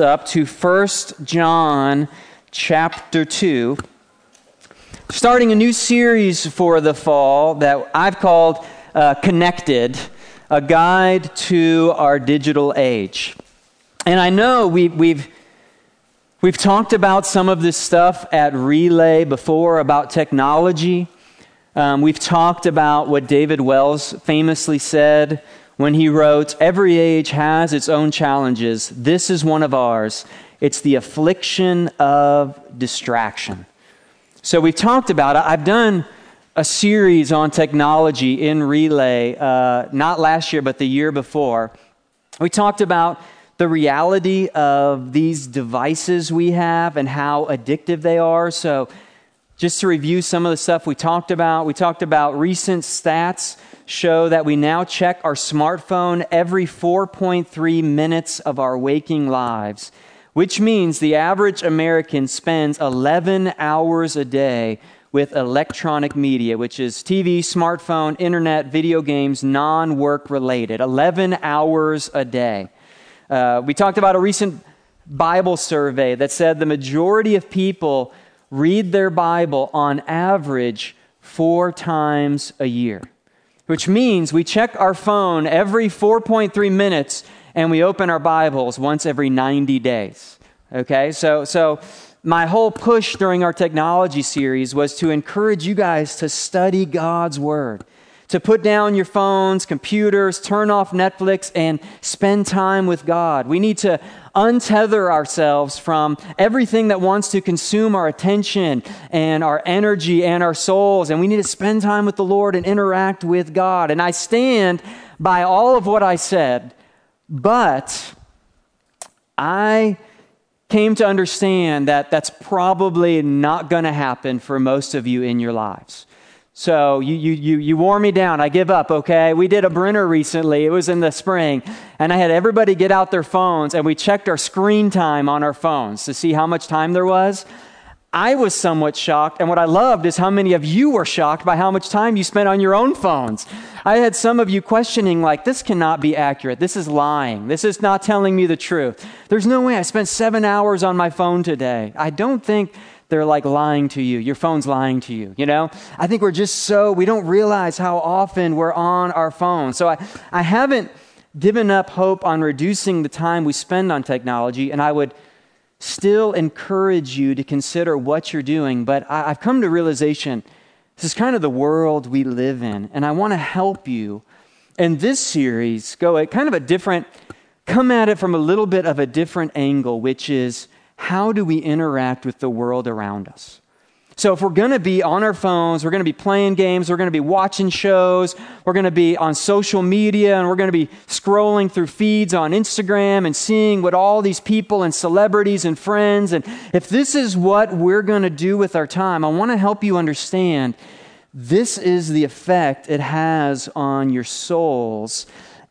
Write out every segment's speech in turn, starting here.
up to 1 John chapter 2, starting a new series for the fall that I've called uh, Connected, a guide to our digital age. And I know we, we've, we've talked about some of this stuff at Relay before about technology. Um, we've talked about what David Wells famously said when he wrote, Every age has its own challenges. This is one of ours. It's the affliction of distraction. So we've talked about it. I've done a series on technology in Relay, uh, not last year, but the year before. We talked about the reality of these devices we have and how addictive they are. So, just to review some of the stuff we talked about, we talked about recent stats show that we now check our smartphone every 4.3 minutes of our waking lives, which means the average American spends 11 hours a day with electronic media, which is TV, smartphone, internet, video games, non work related. 11 hours a day. Uh, we talked about a recent Bible survey that said the majority of people read their Bible on average four times a year which means we check our phone every 4.3 minutes and we open our Bibles once every 90 days. Okay, so, so my whole push during our technology series was to encourage you guys to study God's Word to put down your phones, computers, turn off Netflix, and spend time with God. We need to untether ourselves from everything that wants to consume our attention and our energy and our souls. And we need to spend time with the Lord and interact with God. And I stand by all of what I said, but I came to understand that that's probably not going to happen for most of you in your lives. So you, you, you, you wore me down. I give up, okay? We did a Brenner recently. It was in the spring. And I had everybody get out their phones and we checked our screen time on our phones to see how much time there was. I was somewhat shocked. And what I loved is how many of you were shocked by how much time you spent on your own phones. I had some of you questioning, like, this cannot be accurate. This is lying. This is not telling me the truth. There's no way I spent seven hours on my phone today. I don't think they're like lying to you. Your phone's lying to you, you know? I think we're just so, we don't realize how often we're on our phone. So I, I haven't given up hope on reducing the time we spend on technology, and I would still encourage you to consider what you're doing. But I, I've come to realization this is kind of the world we live in, and I want to help you in this series go at kind of a different, come at it from a little bit of a different angle, which is how do we interact with the world around us? So, if we're going to be on our phones, we're going to be playing games, we're going to be watching shows, we're going to be on social media, and we're going to be scrolling through feeds on Instagram and seeing what all these people and celebrities and friends, and if this is what we're going to do with our time, I want to help you understand this is the effect it has on your souls.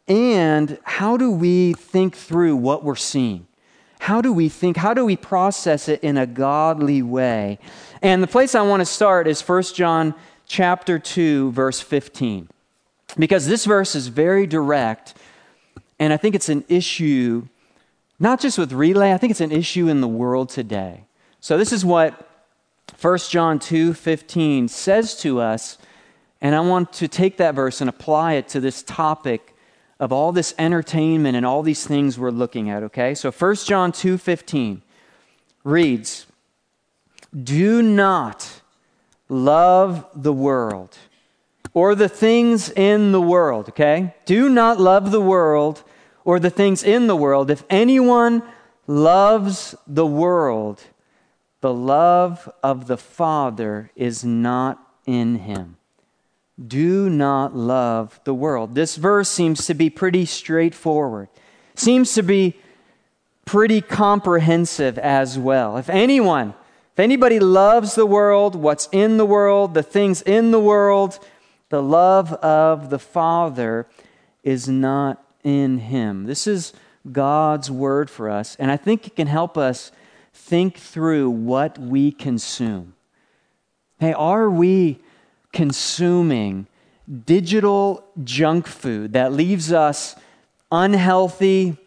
And how do we think through what we're seeing? How do we think, how do we process it in a godly way? And the place I want to start is 1 John chapter 2 verse 15. Because this verse is very direct and I think it's an issue not just with relay, I think it's an issue in the world today. So this is what 1 John 2:15 says to us and I want to take that verse and apply it to this topic of all this entertainment and all these things we're looking at, okay? So 1 John 2:15 reads, "Do not love the world or the things in the world, okay? Do not love the world or the things in the world. If anyone loves the world, the love of the Father is not in him." Do not love the world. This verse seems to be pretty straightforward, seems to be pretty comprehensive as well. If anyone, if anybody loves the world, what's in the world, the things in the world, the love of the Father is not in him. This is God's word for us, and I think it can help us think through what we consume. Hey, are we consuming digital junk food that leaves us unhealthy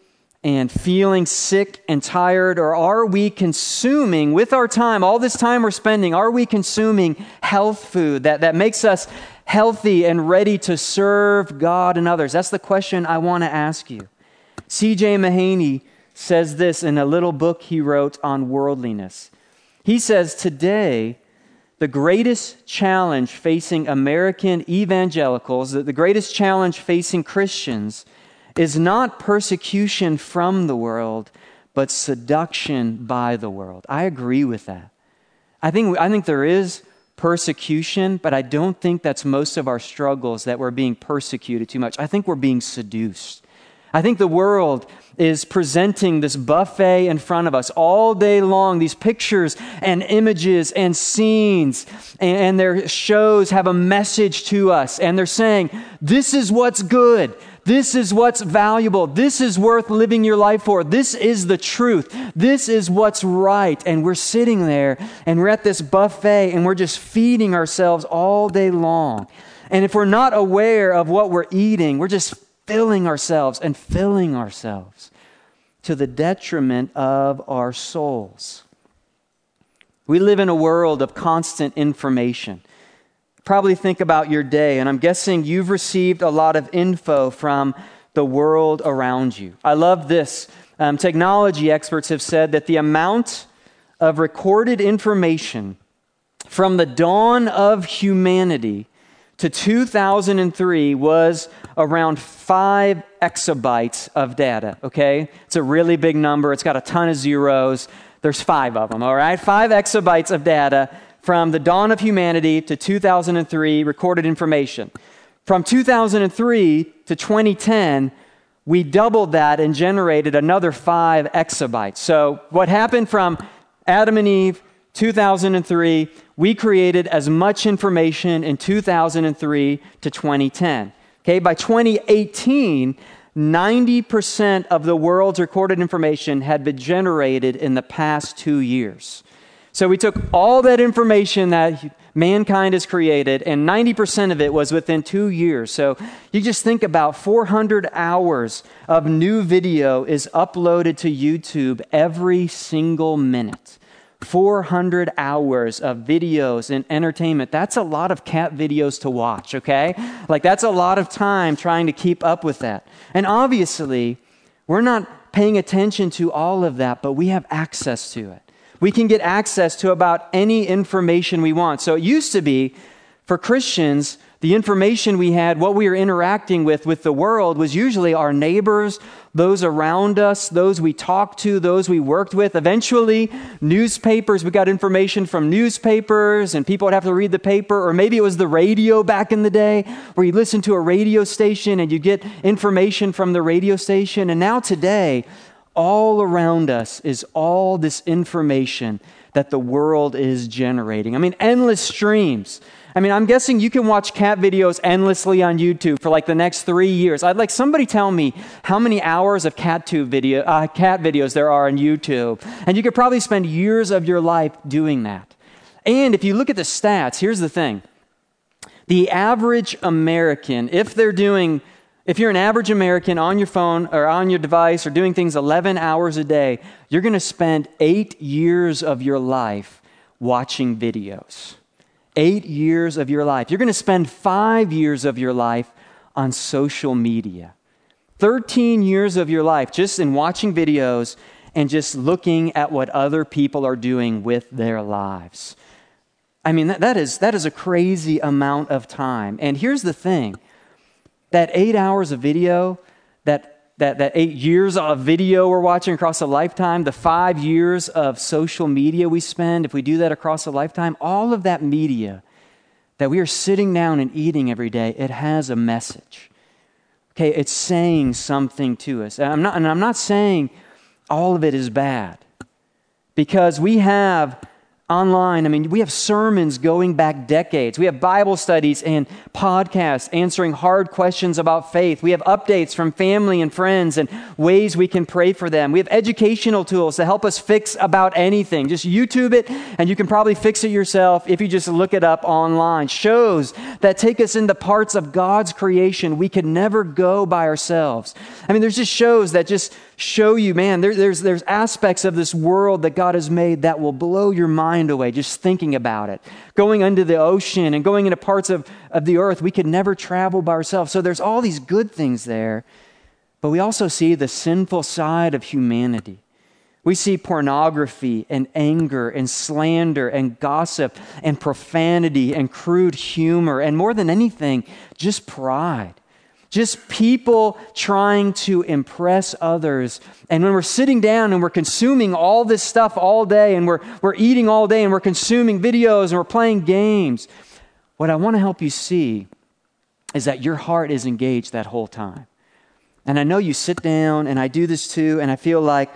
and feeling sick and tired? Or are we consuming with our time, all this time we're spending, are we consuming health food that, that makes us healthy and ready to serve God and others? That's the question I want to ask you. C.J. Mahaney says this in a little book he wrote on worldliness. He says, Today, the greatest challenge facing American evangelicals, the greatest challenge facing Christians, is not persecution from the world, but seduction by the world. I agree with that. I think, I think there is persecution, but I don't think that's most of our struggles that we're being persecuted too much. I think we're being seduced. I think the world is presenting this buffet in front of us all day long, these pictures and images and scenes, and, and their shows have a message to us, and they're saying, This is what's good. This is what's valuable. This is worth living your life for. This is the truth. This is what's right. And we're sitting there and we're at this buffet and we're just feeding ourselves all day long. And if we're not aware of what we're eating, we're just filling ourselves and filling ourselves to the detriment of our souls. We live in a world of constant information probably think about your day, and I'm guessing you've received a lot of info from the world around you. I love this. Um, technology experts have said that the amount of recorded information from the dawn of humanity to 2003 was around five exabytes of data, okay? It's a really big number. It's got a ton of zeros. There's five of them, all right? Five exabytes of data from the dawn of humanity to 2003 recorded information. From 2003 to 2010, we doubled that and generated another five exabytes. So, what happened from Adam and Eve, 2003, we created as much information in 2003 to 2010. Okay, by 2018, 90% of the world's recorded information had been generated in the past two years. So we took all that information that mankind has created, and 90% of it was within two years. So you just think about 400 hours of new video is uploaded to YouTube every single minute. 400 hours of videos and entertainment. That's a lot of cat videos to watch, okay? Like, that's a lot of time trying to keep up with that. And obviously, we're not paying attention to all of that, but we have access to it. We can get access to about any information we want. So it used to be for Christians, the information we had, what we were interacting with with the world was usually our neighbors, those around us, those we talked to, those we worked with. Eventually, newspapers, we got information from newspapers and people would have to read the paper, or maybe it was the radio back in the day where you listen to a radio station and you get information from the radio station. And now today, all around us is all this information that the world is generating. I mean, endless streams. I mean, I'm guessing you can watch cat videos endlessly on YouTube for like the next three years. I'd like somebody tell me how many hours of cat tube video, uh, cat videos there are on YouTube, and you could probably spend years of your life doing that. And if you look at the stats, here's the thing: the average American, if they're doing if you're an average American on your phone or on your device or doing things 11 hours a day, you're going to spend eight years of your life watching videos. Eight years of your life. You're going to spend five years of your life on social media. 13 years of your life just in watching videos and just looking at what other people are doing with their lives. I mean, that, that, is, that is a crazy amount of time. And here's the thing that eight hours of video, that, that, that eight years of video we're watching across a lifetime, the five years of social media we spend, if we do that across a lifetime, all of that media that we are sitting down and eating every day, it has a message. Okay, it's saying something to us. And I'm not, and I'm not saying all of it is bad because we have online. I mean, we have sermons going back decades. We have Bible studies and podcasts answering hard questions about faith. We have updates from family and friends and ways we can pray for them. We have educational tools to help us fix about anything. Just YouTube it, and you can probably fix it yourself if you just look it up online. Shows that take us into parts of God's creation we could never go by ourselves. I mean, there's just shows that just show you, man, there, there's, there's aspects of this world that God has made that will blow your mind away just thinking about it. Going under the ocean and going into parts of, of the earth we could never travel by ourselves. So there's all these good things there, but we also see the sinful side of humanity. We see pornography and anger and slander and gossip and profanity and crude humor and more than anything, just pride just people trying to impress others. And when we're sitting down and we're consuming all this stuff all day, and we're, we're eating all day, and we're consuming videos, and we're playing games, what I want to help you see is that your heart is engaged that whole time. And I know you sit down, and I do this too, and I feel like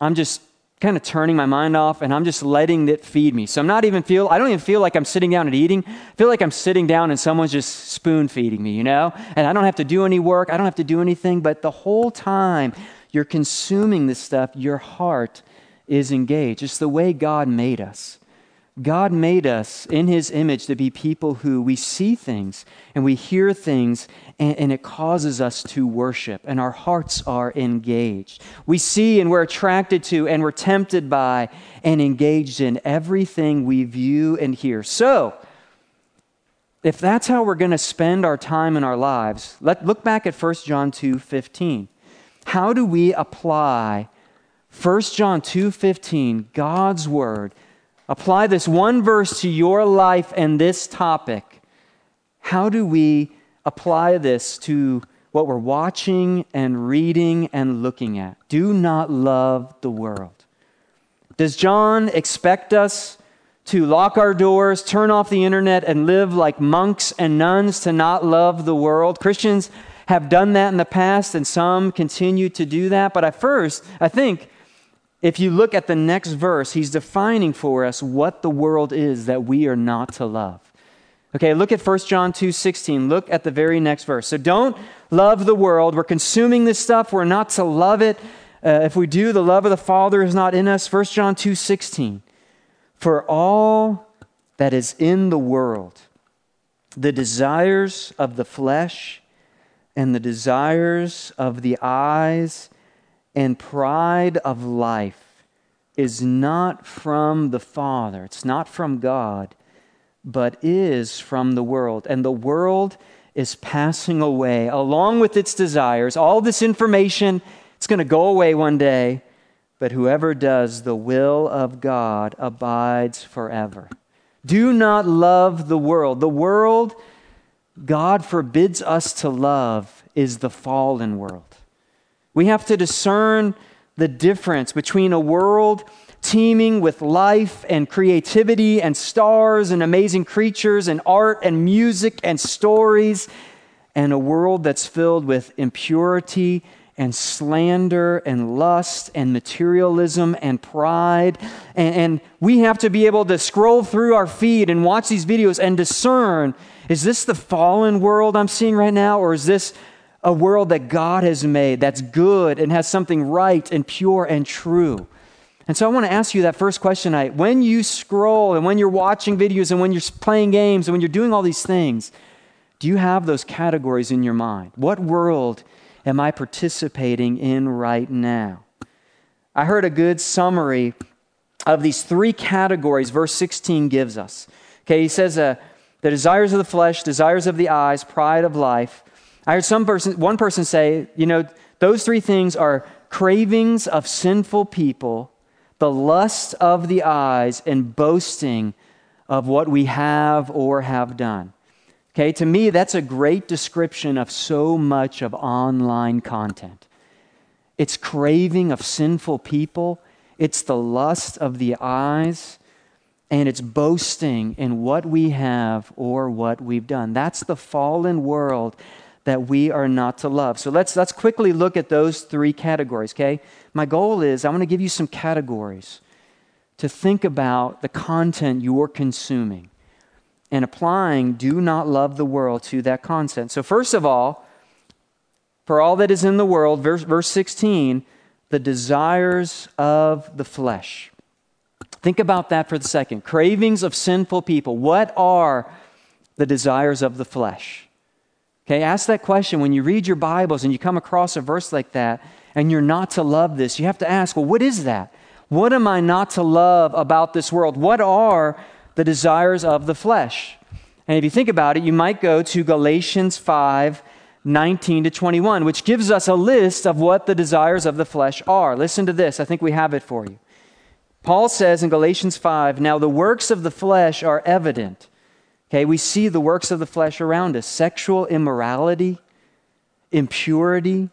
I'm just kind of turning my mind off and I'm just letting it feed me. So I'm not even feel I don't even feel like I'm sitting down and eating. I feel like I'm sitting down and someone's just spoon feeding me, you know? And I don't have to do any work, I don't have to do anything, but the whole time you're consuming this stuff, your heart is engaged. It's the way God made us. God made us in His image to be people who we see things and we hear things, and, and, it causes us to worship, and our hearts are engaged. We see and we're attracted to, and we're tempted by, and engaged in everything we view and hear. So, if that's how we're going to spend our time in our lives, let look back at 1 John 2 15. How do we apply 1 John 2 15, God's word? Apply this one verse to your life and this topic. How do we apply this to what we're watching and reading and looking at? Do not love the world. Does John expect us to lock our doors, turn off the internet, and live like monks and nuns to not love the world? Christians have done that in the past, and some continue to do that. But at first, I think if you look at the next verse, he's defining for us what the world is that we are not to love. Okay, look at 1 John 2 16. Look at the very next verse. So don't love the world. We're consuming this stuff. We're not to love it. Uh, if we do, the love of the Father is not in us. 1 John 2 16. For all that is in the world, the desires of the flesh and the desires of the eyes and pride of life is not from the Father, it's not from God, but is from the world. And the world is passing away along with its desires. All this information, it's going to go away one day, but whoever does the will of God abides forever. Do not love the world. The world God forbids us to love is the fallen world. We have to discern the difference between a world teeming with life and creativity and stars and amazing creatures and art and music and stories and a world that's filled with impurity and slander and lust and materialism and pride. And, and, we have to be able to scroll through our feed and watch these videos and discern is this the fallen world I'm seeing right now, or is this a world that God has made that's good and has something right and pure and true. And so I want to ask you that first question tonight. When you scroll and when you're watching videos and when you're playing games and when you're doing all these things, do you have those categories in your mind? What world am I participating in right now? I heard a good summary of these three categories verse 16 gives us. Okay, he says uh, the desires of the flesh, desires of the eyes, pride of life, I heard some person, one person say, you know, those three things are cravings of sinful people, the lust of the eyes, and boasting of what we have or have done. Okay, to me, that's a great description of so much of online content. It's craving of sinful people, it's the lust of the eyes, and it's boasting in what we have or what we've done. That's the fallen world that we are not to love. So let's, let's quickly look at those three categories, okay? My goal is I want to give you some categories to think about the content you're consuming and applying do not love the world to that content. So, first of all, for all that is in the world, verse, verse 16, the desires of the flesh. Think about that for the second. Cravings of sinful people. What are the desires of the flesh? Okay, ask that question when you read your Bibles and you come across a verse like that. and you're not to love this, you have to ask, well, what is that? What am I not to love about this world? What are the desires of the flesh? And if you think about it, you might go to Galatians 5 19 to 21, which gives us a list of what the desires of the flesh are. Listen to this. I think we have it for you. Paul says in Galatians 5 Now the works of the flesh are evident. Okay, we see the works of the flesh around us sexual immorality, impurity,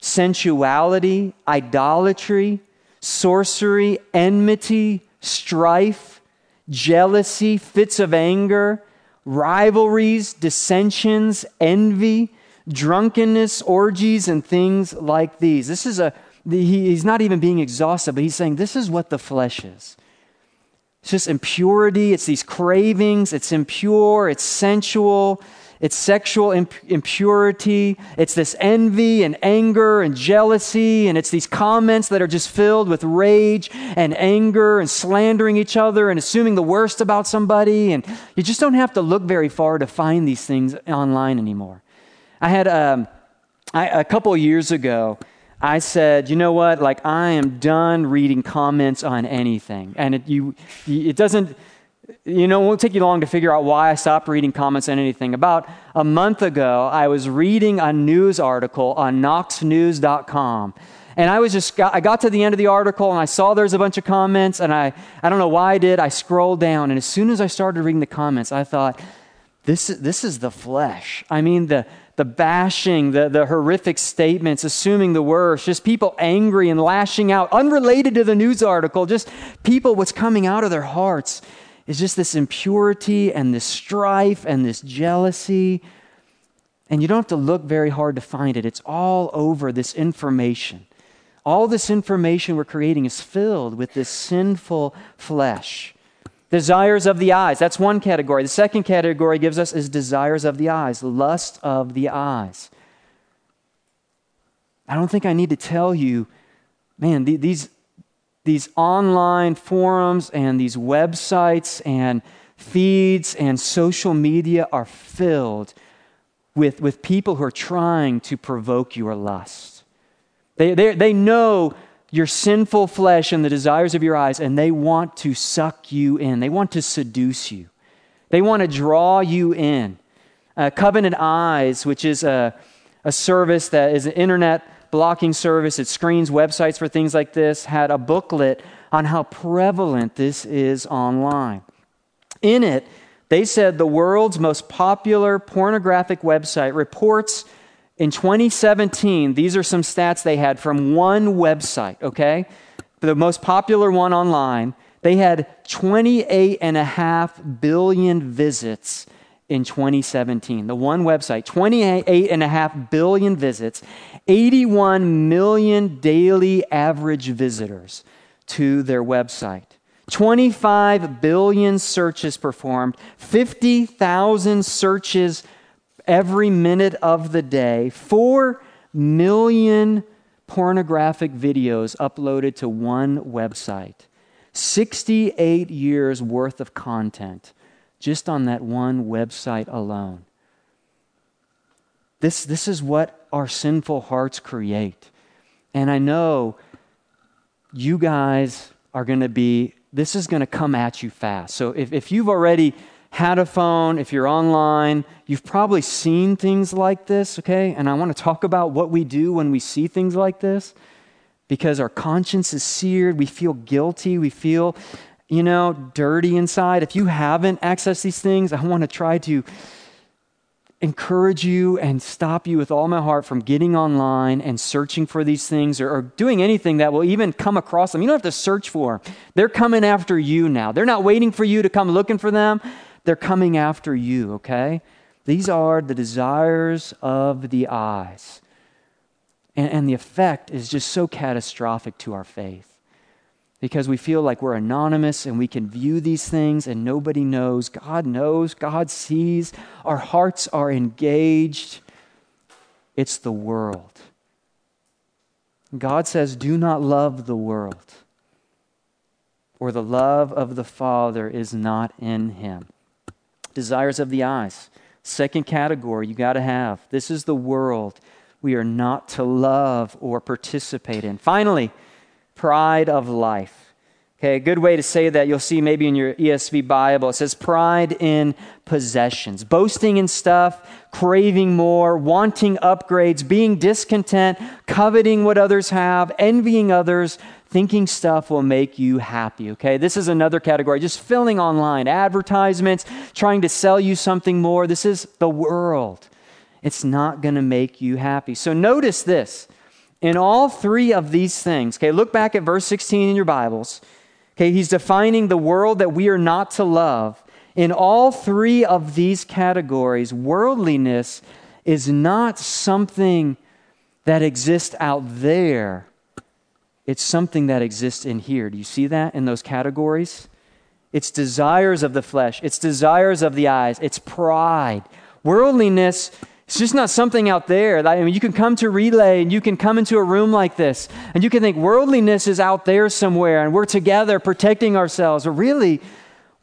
sensuality, idolatry, sorcery, enmity, strife, jealousy, fits of anger, rivalries, dissensions, envy, drunkenness, orgies, and things like these. This is a, he's not even being exhaustive, but he's saying this is what the flesh is. It's just impurity, it's these cravings, it's impure, it's sensual, it's sexual imp- impurity, it's this envy and anger and jealousy, and it's these comments that are just filled with rage and anger and slandering each other and assuming the worst about somebody. And you just don't have to look very far to find these things online anymore. I had um, I, a couple years ago, I said, you know what? Like, I am done reading comments on anything. And it, you, it doesn't, you know, it won't take you long to figure out why I stopped reading comments on anything. About a month ago, I was reading a news article on knoxnews.com. And I was just, I got to the end of the article and I saw there's a bunch of comments and I, I don't know why I did. I scrolled down and as soon as I started reading the comments, I thought, this, is this is the flesh. I mean, the, the bashing, the, the horrific statements, assuming the worst, just people angry and lashing out, unrelated to the news article, just people, what's coming out of their hearts is just this impurity and this strife and this jealousy. And you don't have to look very hard to find it, it's all over this information. All this information we're creating is filled with this sinful flesh. Desires of the eyes. That's one category. The second category gives us is desires of the eyes, lust of the eyes. I don't think I need to tell you, man, these, these online forums and these websites and feeds and social media are filled with, with people who are trying to provoke your lust. They, they, they know your sinful flesh and the desires of your eyes, and they want to suck you in. They want to seduce you. They want to draw you in. Uh, Covenant Eyes, which is a, a service that is an internet blocking service, it screens websites for things like this, had a booklet on how prevalent this is online. In it, they said the world's most popular pornographic website reports in 2017, these are some stats they had from one website, okay? The most popular one online. They had 28.5 billion visits in 2017. The one website, 28.5 billion visits, 81 million daily average visitors to their website. 25 billion searches performed, 50,000 searches every minute of the day, 4 million pornographic videos uploaded to one website, 68 years worth of content just on that one website alone. This, this is what our sinful hearts create. And I know you guys are going to be, this is going to come at you fast. So if, if you've already had a phone, if you're online, you've probably seen things like this, okay? And I want to talk about what we do when we see things like this because our conscience is seared. We feel guilty. We feel, you know, dirty inside. If you haven't accessed these things, I want to try to encourage you and stop you with all my heart from getting online and searching for these things or, or, doing anything that will even come across them. You don't have to search for them. They're coming after you now. They're not waiting for you to come looking for them. They're coming after you, okay? These are the desires of the eyes. And, and the effect is just so catastrophic to our faith because we feel like we're anonymous and we can view these things and nobody knows. God knows, God sees, our hearts are engaged. It's the world. God says, Do not love the world, or the love of the Father is not in him desires of the eyes. Second category you got to have this is the world we are not to love or participate in. Finally, pride of life. Okay, a good way to say that you'll see maybe in your ESV Bible. It says pride in possessions, boasting in stuff, craving more, wanting upgrades, being discontent, coveting what others have, envying others, thinking stuff will make you happy. Okay, this is another category, just filling online advertisements, trying to sell you something more. This is the world. It's not going to make you happy. So notice this. In all three of these things, okay, look back at verse 16 in your Bibles. Okay, he's defining the world that we are not to love. In all three of these categories, worldliness is not something that exists out there, it's something that exists in here. Do you see that in those categories? It's desires of the flesh, it's desires of the eyes, it's pride. Worldliness it's just not something out there. I mean, you can come to relay and you can come into a room like this and you can think worldliness is out there somewhere and we're together protecting ourselves. But really,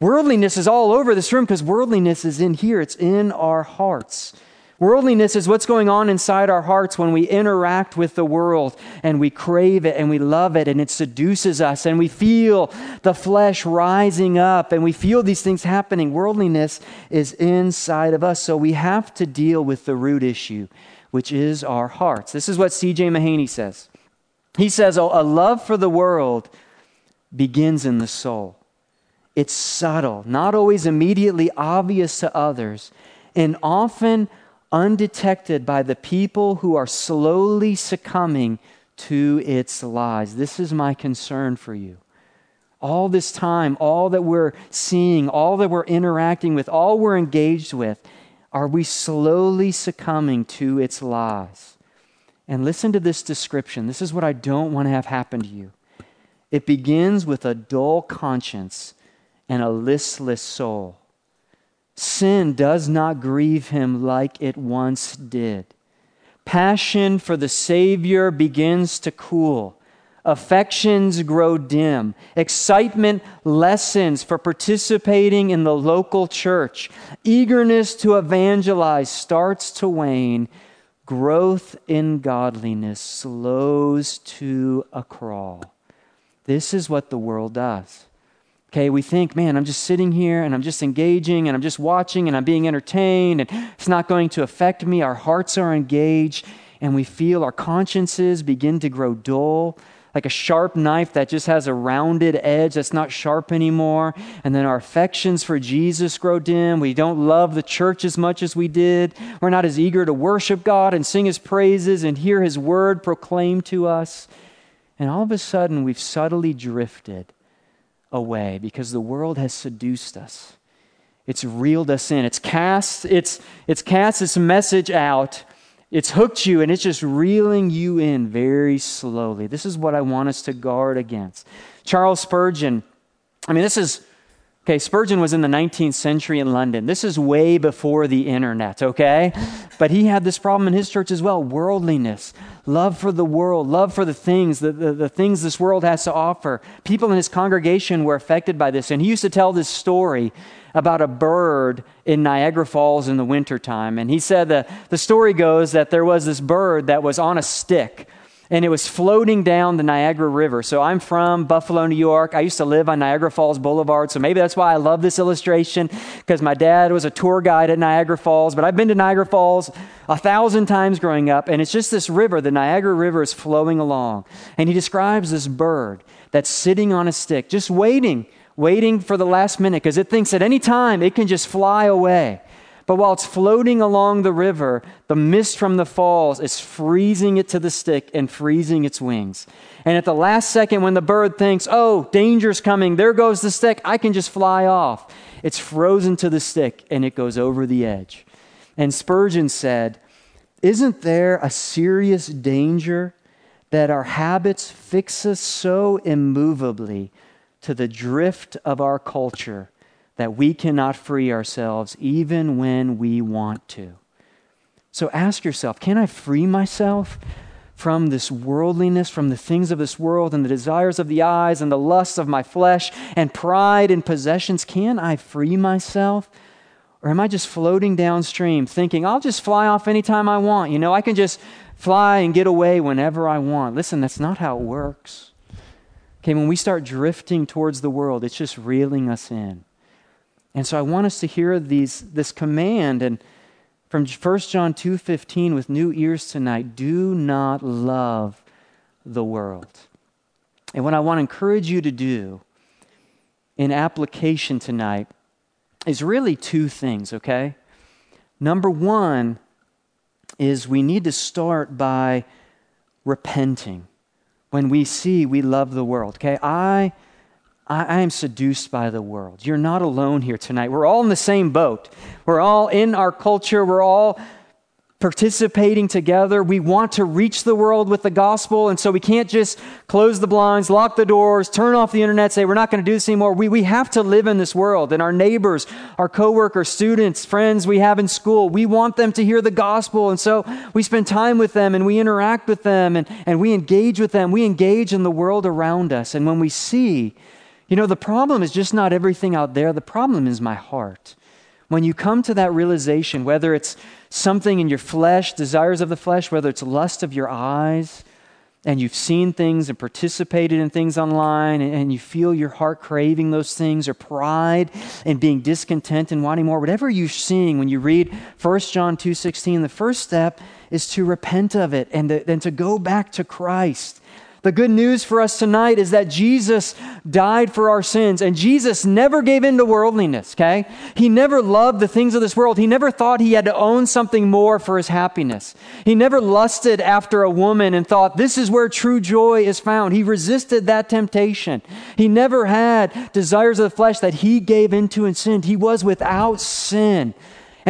worldliness is all over this room because worldliness is in here, it's in our hearts. Worldliness is what's going on inside our hearts when we interact with the world and we crave it and we love it and it seduces us and we feel the flesh rising up and we feel these things happening. Worldliness is inside of us. So we have to deal with the root issue, which is our hearts. This is what C.J. Mahaney says. He says, A love for the world begins in the soul. It's subtle, not always immediately obvious to others, and often undetected by the people who are slowly succumbing to its lies. This is my concern for you. All this time, all that we're seeing, all that we're interacting with, all we're engaged with, are we slowly succumbing to its lies? And listen to this description. This is what I don't want to have happen to you. It begins with a dull conscience and a listless soul. Sin does not grieve him like it once did. Passion for the Savior begins to cool. Affections grow dim. Excitement lessens for participating in the local church. Eagerness to evangelize starts to wane. Growth in godliness slows to a crawl. This is what the world does. Okay, we think, man, I'm just sitting here and I'm just engaging and I'm just watching and I'm being entertained and it's not going to affect me. Our hearts are engaged and we feel our consciences begin to grow dull, like a sharp knife that just has a rounded edge that's not sharp anymore. And then our affections for Jesus grow dim. We don't love the church as much as we did. We're not as eager to worship God and sing his praises and hear his word proclaimed to us. And all of a sudden, we've subtly drifted away because the world has seduced us. It's reeled us in. It's cast, it's, it's cast its message out. It's hooked you and it's just reeling you in very slowly. This is what I want us to guard against. Charles Spurgeon, I mean, this is Okay, Spurgeon was in the 19th century in London. This is way before the internet, okay? But he had this problem in his church as well worldliness, love for the world, love for the things, the, the, the, things this world has to offer. People in his congregation were affected by this. And he used to tell this story about a bird in Niagara Falls in the wintertime. And he said that the story goes that there was this bird that was on a stick and it was floating down the Niagara River. So I'm from Buffalo, New York. I used to live on Niagara Falls Boulevard, so maybe that's why I love this illustration because my dad was a tour guide at Niagara Falls. But I've been to Niagara Falls a thousand times growing up, and it's just this river. The Niagara River is flowing along. And he describes this bird that's sitting on a stick, just waiting, waiting for the last minute because it thinks at any time it can just fly away. But while it's floating along the river, the mist from the falls is freezing it to the stick and freezing its wings. And at the last second, when the bird thinks, oh, danger's coming, there goes the stick, I can just fly off, it's frozen to the stick and it goes over the edge. And Spurgeon said, Isn't there a serious danger that our habits fix us so immovably to the drift of our culture? That we cannot free ourselves even when we want to. So ask yourself can I free myself from this worldliness, from the things of this world and the desires of the eyes and the lusts of my flesh and pride and possessions? Can I free myself? Or am I just floating downstream thinking, I'll just fly off anytime I want? You know, I can just fly and get away whenever I want. Listen, that's not how it works. Okay, when we start drifting towards the world, it's just reeling us in. And so I want us to hear these, this command and from 1 John 2:15 with new ears tonight, do not love the world. And what I want to encourage you to do in application tonight is really two things, okay? Number 1 is we need to start by repenting when we see we love the world, okay? I I, am seduced by the world. You're not alone here tonight. We're all in the same boat. We're all in our culture. We're all participating together. We want to reach the world with the gospel, and so we can't just close the blinds, lock the doors, turn off the internet, say we're not going to do this anymore. We, we have to live in this world, and our neighbors, our coworkers, students, friends we have in school, we want them to hear the gospel, and so we spend time with them and we interact with them and, and we engage with them. We engage in the world around us, and when we see you know, the problem is just not everything out there, the problem is my heart. When you come to that realization, whether it's something in your flesh, desires of the flesh, whether it's lust of your eyes, and you've seen things and participated in things online and, you feel your heart craving those things or pride and being discontent and wanting more whatever you're seeing when you read 1 john 2.16 the first step is to repent of it and then to go back to christ the good news for us tonight is that Jesus died for our sins, and Jesus never gave in to worldliness, okay? He never loved the things of this world. He never thought he had to own something more for his happiness. He never lusted after a woman and thought, this is where true joy is found. He resisted that temptation. He never had desires of the flesh that he gave into and sinned. He was without sin.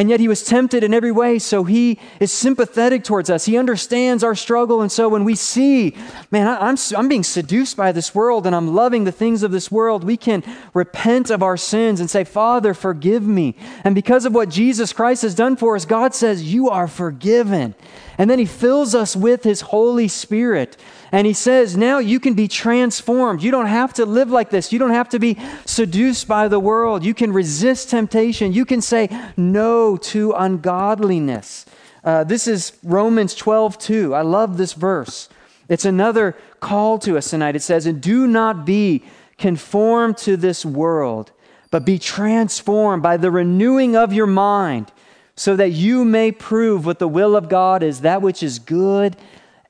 And yet he was tempted in every way, so he is sympathetic towards us. He understands our struggle. And so when we see, man, I'm, I'm being seduced by this world and I'm loving the things of this world, we can repent of our sins and say, Father, forgive me. And because of what Jesus Christ has done for us, God says, You are forgiven. And then he fills us with his Holy Spirit. And he says, now you can be transformed. You don't have to live like this. You don't have to be seduced by the world. You can resist temptation. You can say no to ungodliness. Uh, this is Romans 12, 2. I love this verse. It's another call to us tonight. It says, And do not be conformed to this world, but be transformed by the renewing of your mind, so that you may prove what the will of God is, that which is good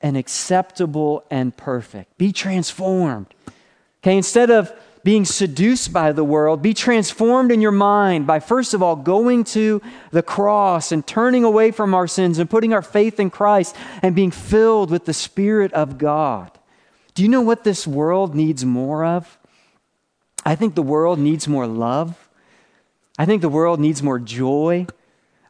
and acceptable and perfect. Be transformed. Okay, instead of being seduced by the world, be transformed in your mind by, first of all, going to the cross and turning away from our sins and putting our faith in Christ and being filled with the Spirit of God. Do you know what this world needs more of? I think the world needs more love. I think the world needs more joy.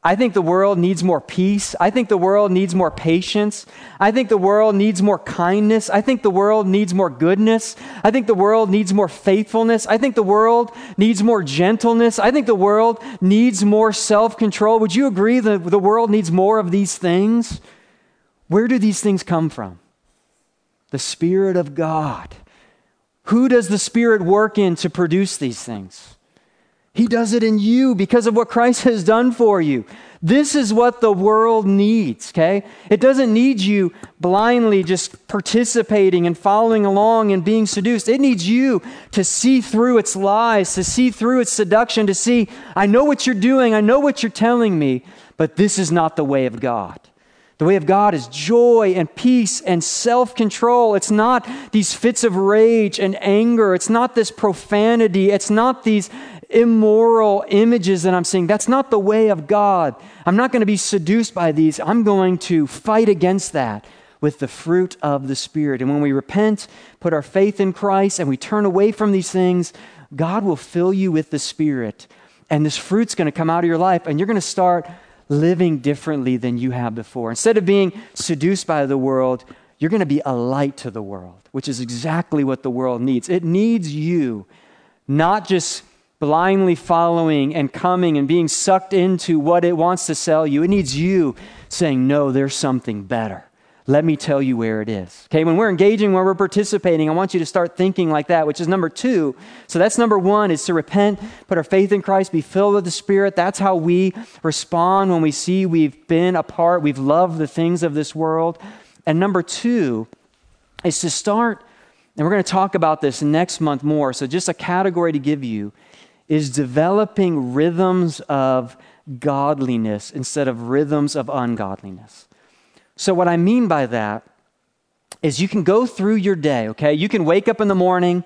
I think the world needs more peace. I think the world needs more patience. I think the world needs more kindness. I think the world needs more goodness. I think the world needs more faithfulness. I think the world needs more gentleness. I think the world needs more self control. Would you agree that the world needs more of these things? Where do these things come from? The Spirit of God. Who does the Spirit work in to produce these things? He does it in you because of what Christ has done for you. This is what the world needs, okay? It doesn't need you blindly just participating and following along and being seduced. It needs you to see through its lies, to see through its seduction, to see, I know what you're doing, I know what you're telling me, but this is not the way of God. The way of God is joy and peace and self control. It's not these fits of rage and anger. It's not this profanity. It's not these immoral images that I'm seeing. That's not the way of God. I'm not going to be seduced by these. I'm going to fight against that with the fruit of the Spirit. And when we repent, put our faith in Christ, and we turn away from these things, God will fill you with the Spirit. And this fruit's going to come out of your life, and you're going to start living differently than you have before. Instead of being seduced by the world, you're going to be a light to the world, which is exactly what the world needs. It needs you, not just blindly following and coming and being sucked into what it wants to sell you. It needs you saying, No, there's something better. Let me tell you where it is. Okay, when we're engaging, when we're participating, I want you to start thinking like that, which is number two. So that's number one is to repent, put our faith in Christ, be filled with the Spirit. That's how we respond when we see we've been apart, we've loved the things of this world. And number two is to start, and we're going to talk about this next month more. So, just a category to give you is developing rhythms of godliness instead of rhythms of ungodliness. So, what I mean by that is you can go through your day, okay? You can wake up in the morning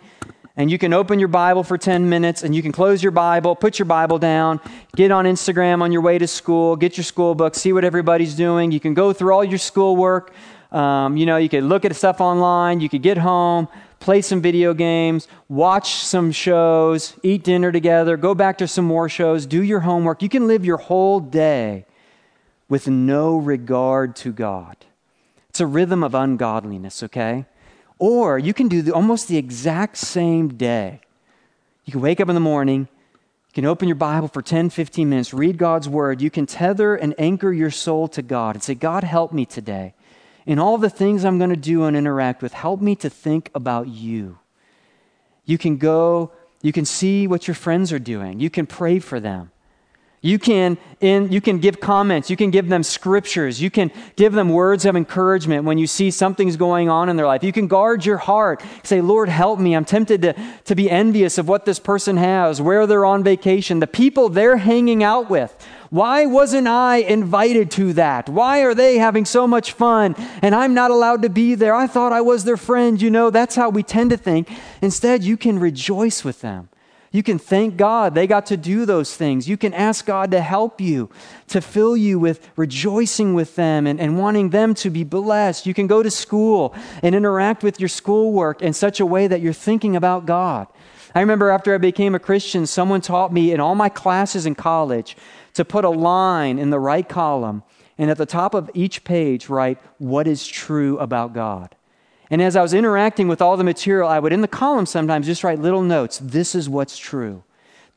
and you can open your Bible for 10 minutes and you can close your Bible, put your Bible down, get on Instagram on your way to school, get your school book, see what everybody's doing. You can go through all your schoolwork. Um, you know, you could look at stuff online, you could get home, play some video games, watch some shows, eat dinner together, go back to some more shows, do your homework. You can live your whole day with no regard to God. It's a rhythm of ungodliness, okay? Or you can do the, almost the exact same day. You can wake up in the morning, you can open your Bible for 10, 15 minutes, read God's word. You can tether and anchor your soul to God and say, God, help me today. In all the things I'm going to do and interact with, help me to think about you. You can go, you can see what your friends are doing, you can pray for them. You can, in, you can give comments. You can give them scriptures. You can give them words of encouragement when you see something's going on in their life. You can guard your heart. Say, Lord, help me. I'm tempted to, to be envious of what this person has, where they're on vacation, the people they're hanging out with. Why wasn't I invited to that? Why are they having so much fun and I'm not allowed to be there? I thought I was their friend. You know, that's how we tend to think. Instead, you can rejoice with them. You can thank God they got to do those things. You can ask God to help you, to fill you with rejoicing with them and, and wanting them to be blessed. You can go to school and interact with your schoolwork in such a way that you're thinking about God. I remember after I became a Christian, someone taught me in all my classes in college to put a line in the right column and at the top of each page write what is true about God. And as I was interacting with all the material, I would in the column sometimes just write little notes. This is what's true.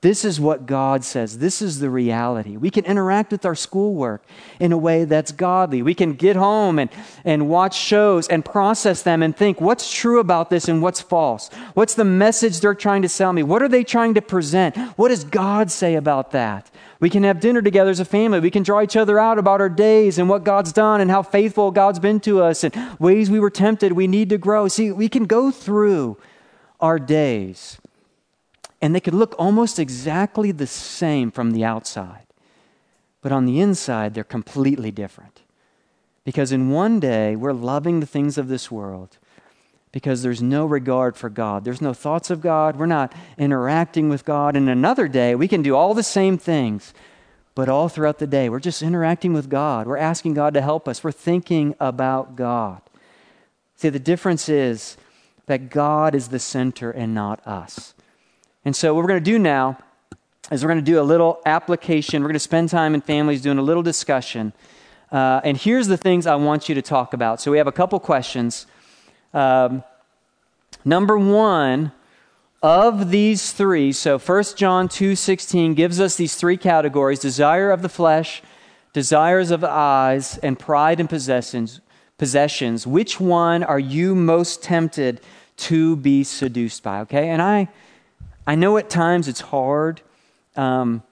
This is what God says. This is the reality. We can interact with our schoolwork in a way that's godly. We can get home and, and watch shows and process them and think what's true about this and what's false. What's the message they're trying to sell me? What are they trying to present? What does God say about that? We can have dinner together as a family. We can draw each other out about our days and what God's done and how faithful God's been to us and ways we were tempted. We need to grow. See, we can go through our days and they could look almost exactly the same from the outside. But on the inside, they're completely different. Because in one day, we're loving the things of this world because there's no regard for God. There's no thoughts of God. We're not interacting with God. And another day, we can do all the same things, but all throughout the day, we're just interacting with God. We're asking God to help us. We're thinking about God. See, the difference is that God is the center and not us. And so, what we're going to do now is we're going to do a little application. We're going to spend time in families doing a little discussion. Uh, and here's the things I want you to talk about. So, we have a couple questions. Um, number one, of these three, so 1 John 2:16 gives us these three categories: desire of the flesh, desires of the eyes, and pride and possessions. Possessions. Which one are you most tempted to be seduced by? Okay, and I, I know at times it's hard um,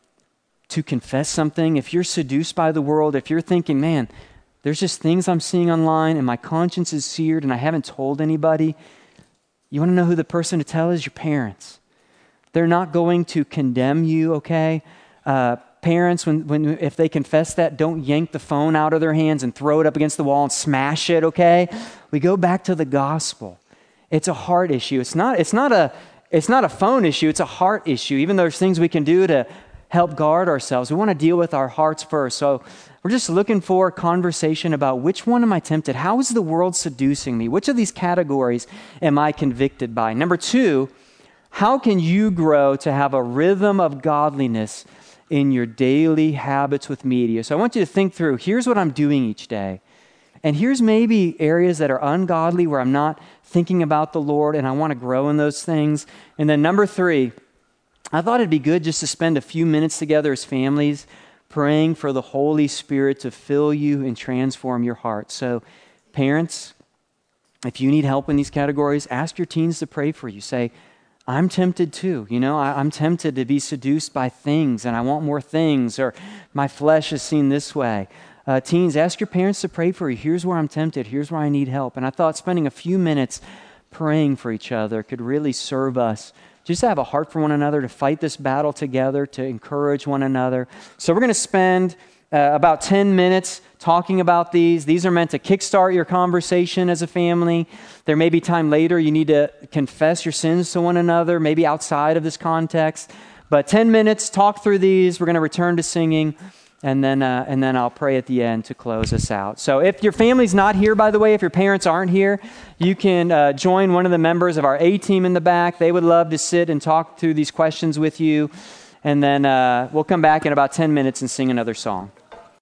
to confess something. If you're seduced by the world, if you're thinking, man, there's just things I'm seeing online and my conscience is seared and I haven't told anybody. You want to know who the person to tell is? Your parents. They're not going to condemn you, okay? Uh, parents, when, when, if they confess that, don't yank the phone out of their hands and throw it up against the wall and smash it, okay? We go back to the gospel. It's a heart issue. It's not, it's not, a, it's not a phone issue, it's a heart issue. Even though there's things we can do to help guard ourselves, we want to deal with our hearts first. So we're just looking for a conversation about which one am I tempted? How is the world seducing me? Which of these categories am I convicted by? Number two, how can you grow to have a rhythm of godliness in your daily habits with media? So I want you to think through here's what I'm doing each day. And here's maybe areas that are ungodly where I'm not thinking about the Lord and I want to grow in those things. And then number three, I thought it'd be good just to spend a few minutes together as families praying for the Holy Spirit to fill you and transform your heart. So, parents, if you need help in these categories, ask your teens to pray for you. Say, I'm tempted too. You know, I, am tempted to be seduced by things and I want more things, or my flesh is seen this way. Uh, teens, ask your parents to pray for you. Here's where I'm tempted. Here's where I need help. And I thought spending a few minutes praying for each other could really serve us just to have a heart for one another, to fight this battle together, to encourage one another. So we're going to spend uh, about 10 minutes talking about these. These are meant to kickstart your conversation as a family. There may be time later you need to confess your sins to one another, maybe outside of this context. But 10 minutes, talk through these. We're going to return to singing and then, uh, and then I'll pray at the end to close us out. So, if your family's not here, by the way, if your parents aren't here, you can uh, join one of the members of our A team in the back. They would love to sit and talk through these questions with you. And then uh, we'll come back in about 10 minutes and sing another song.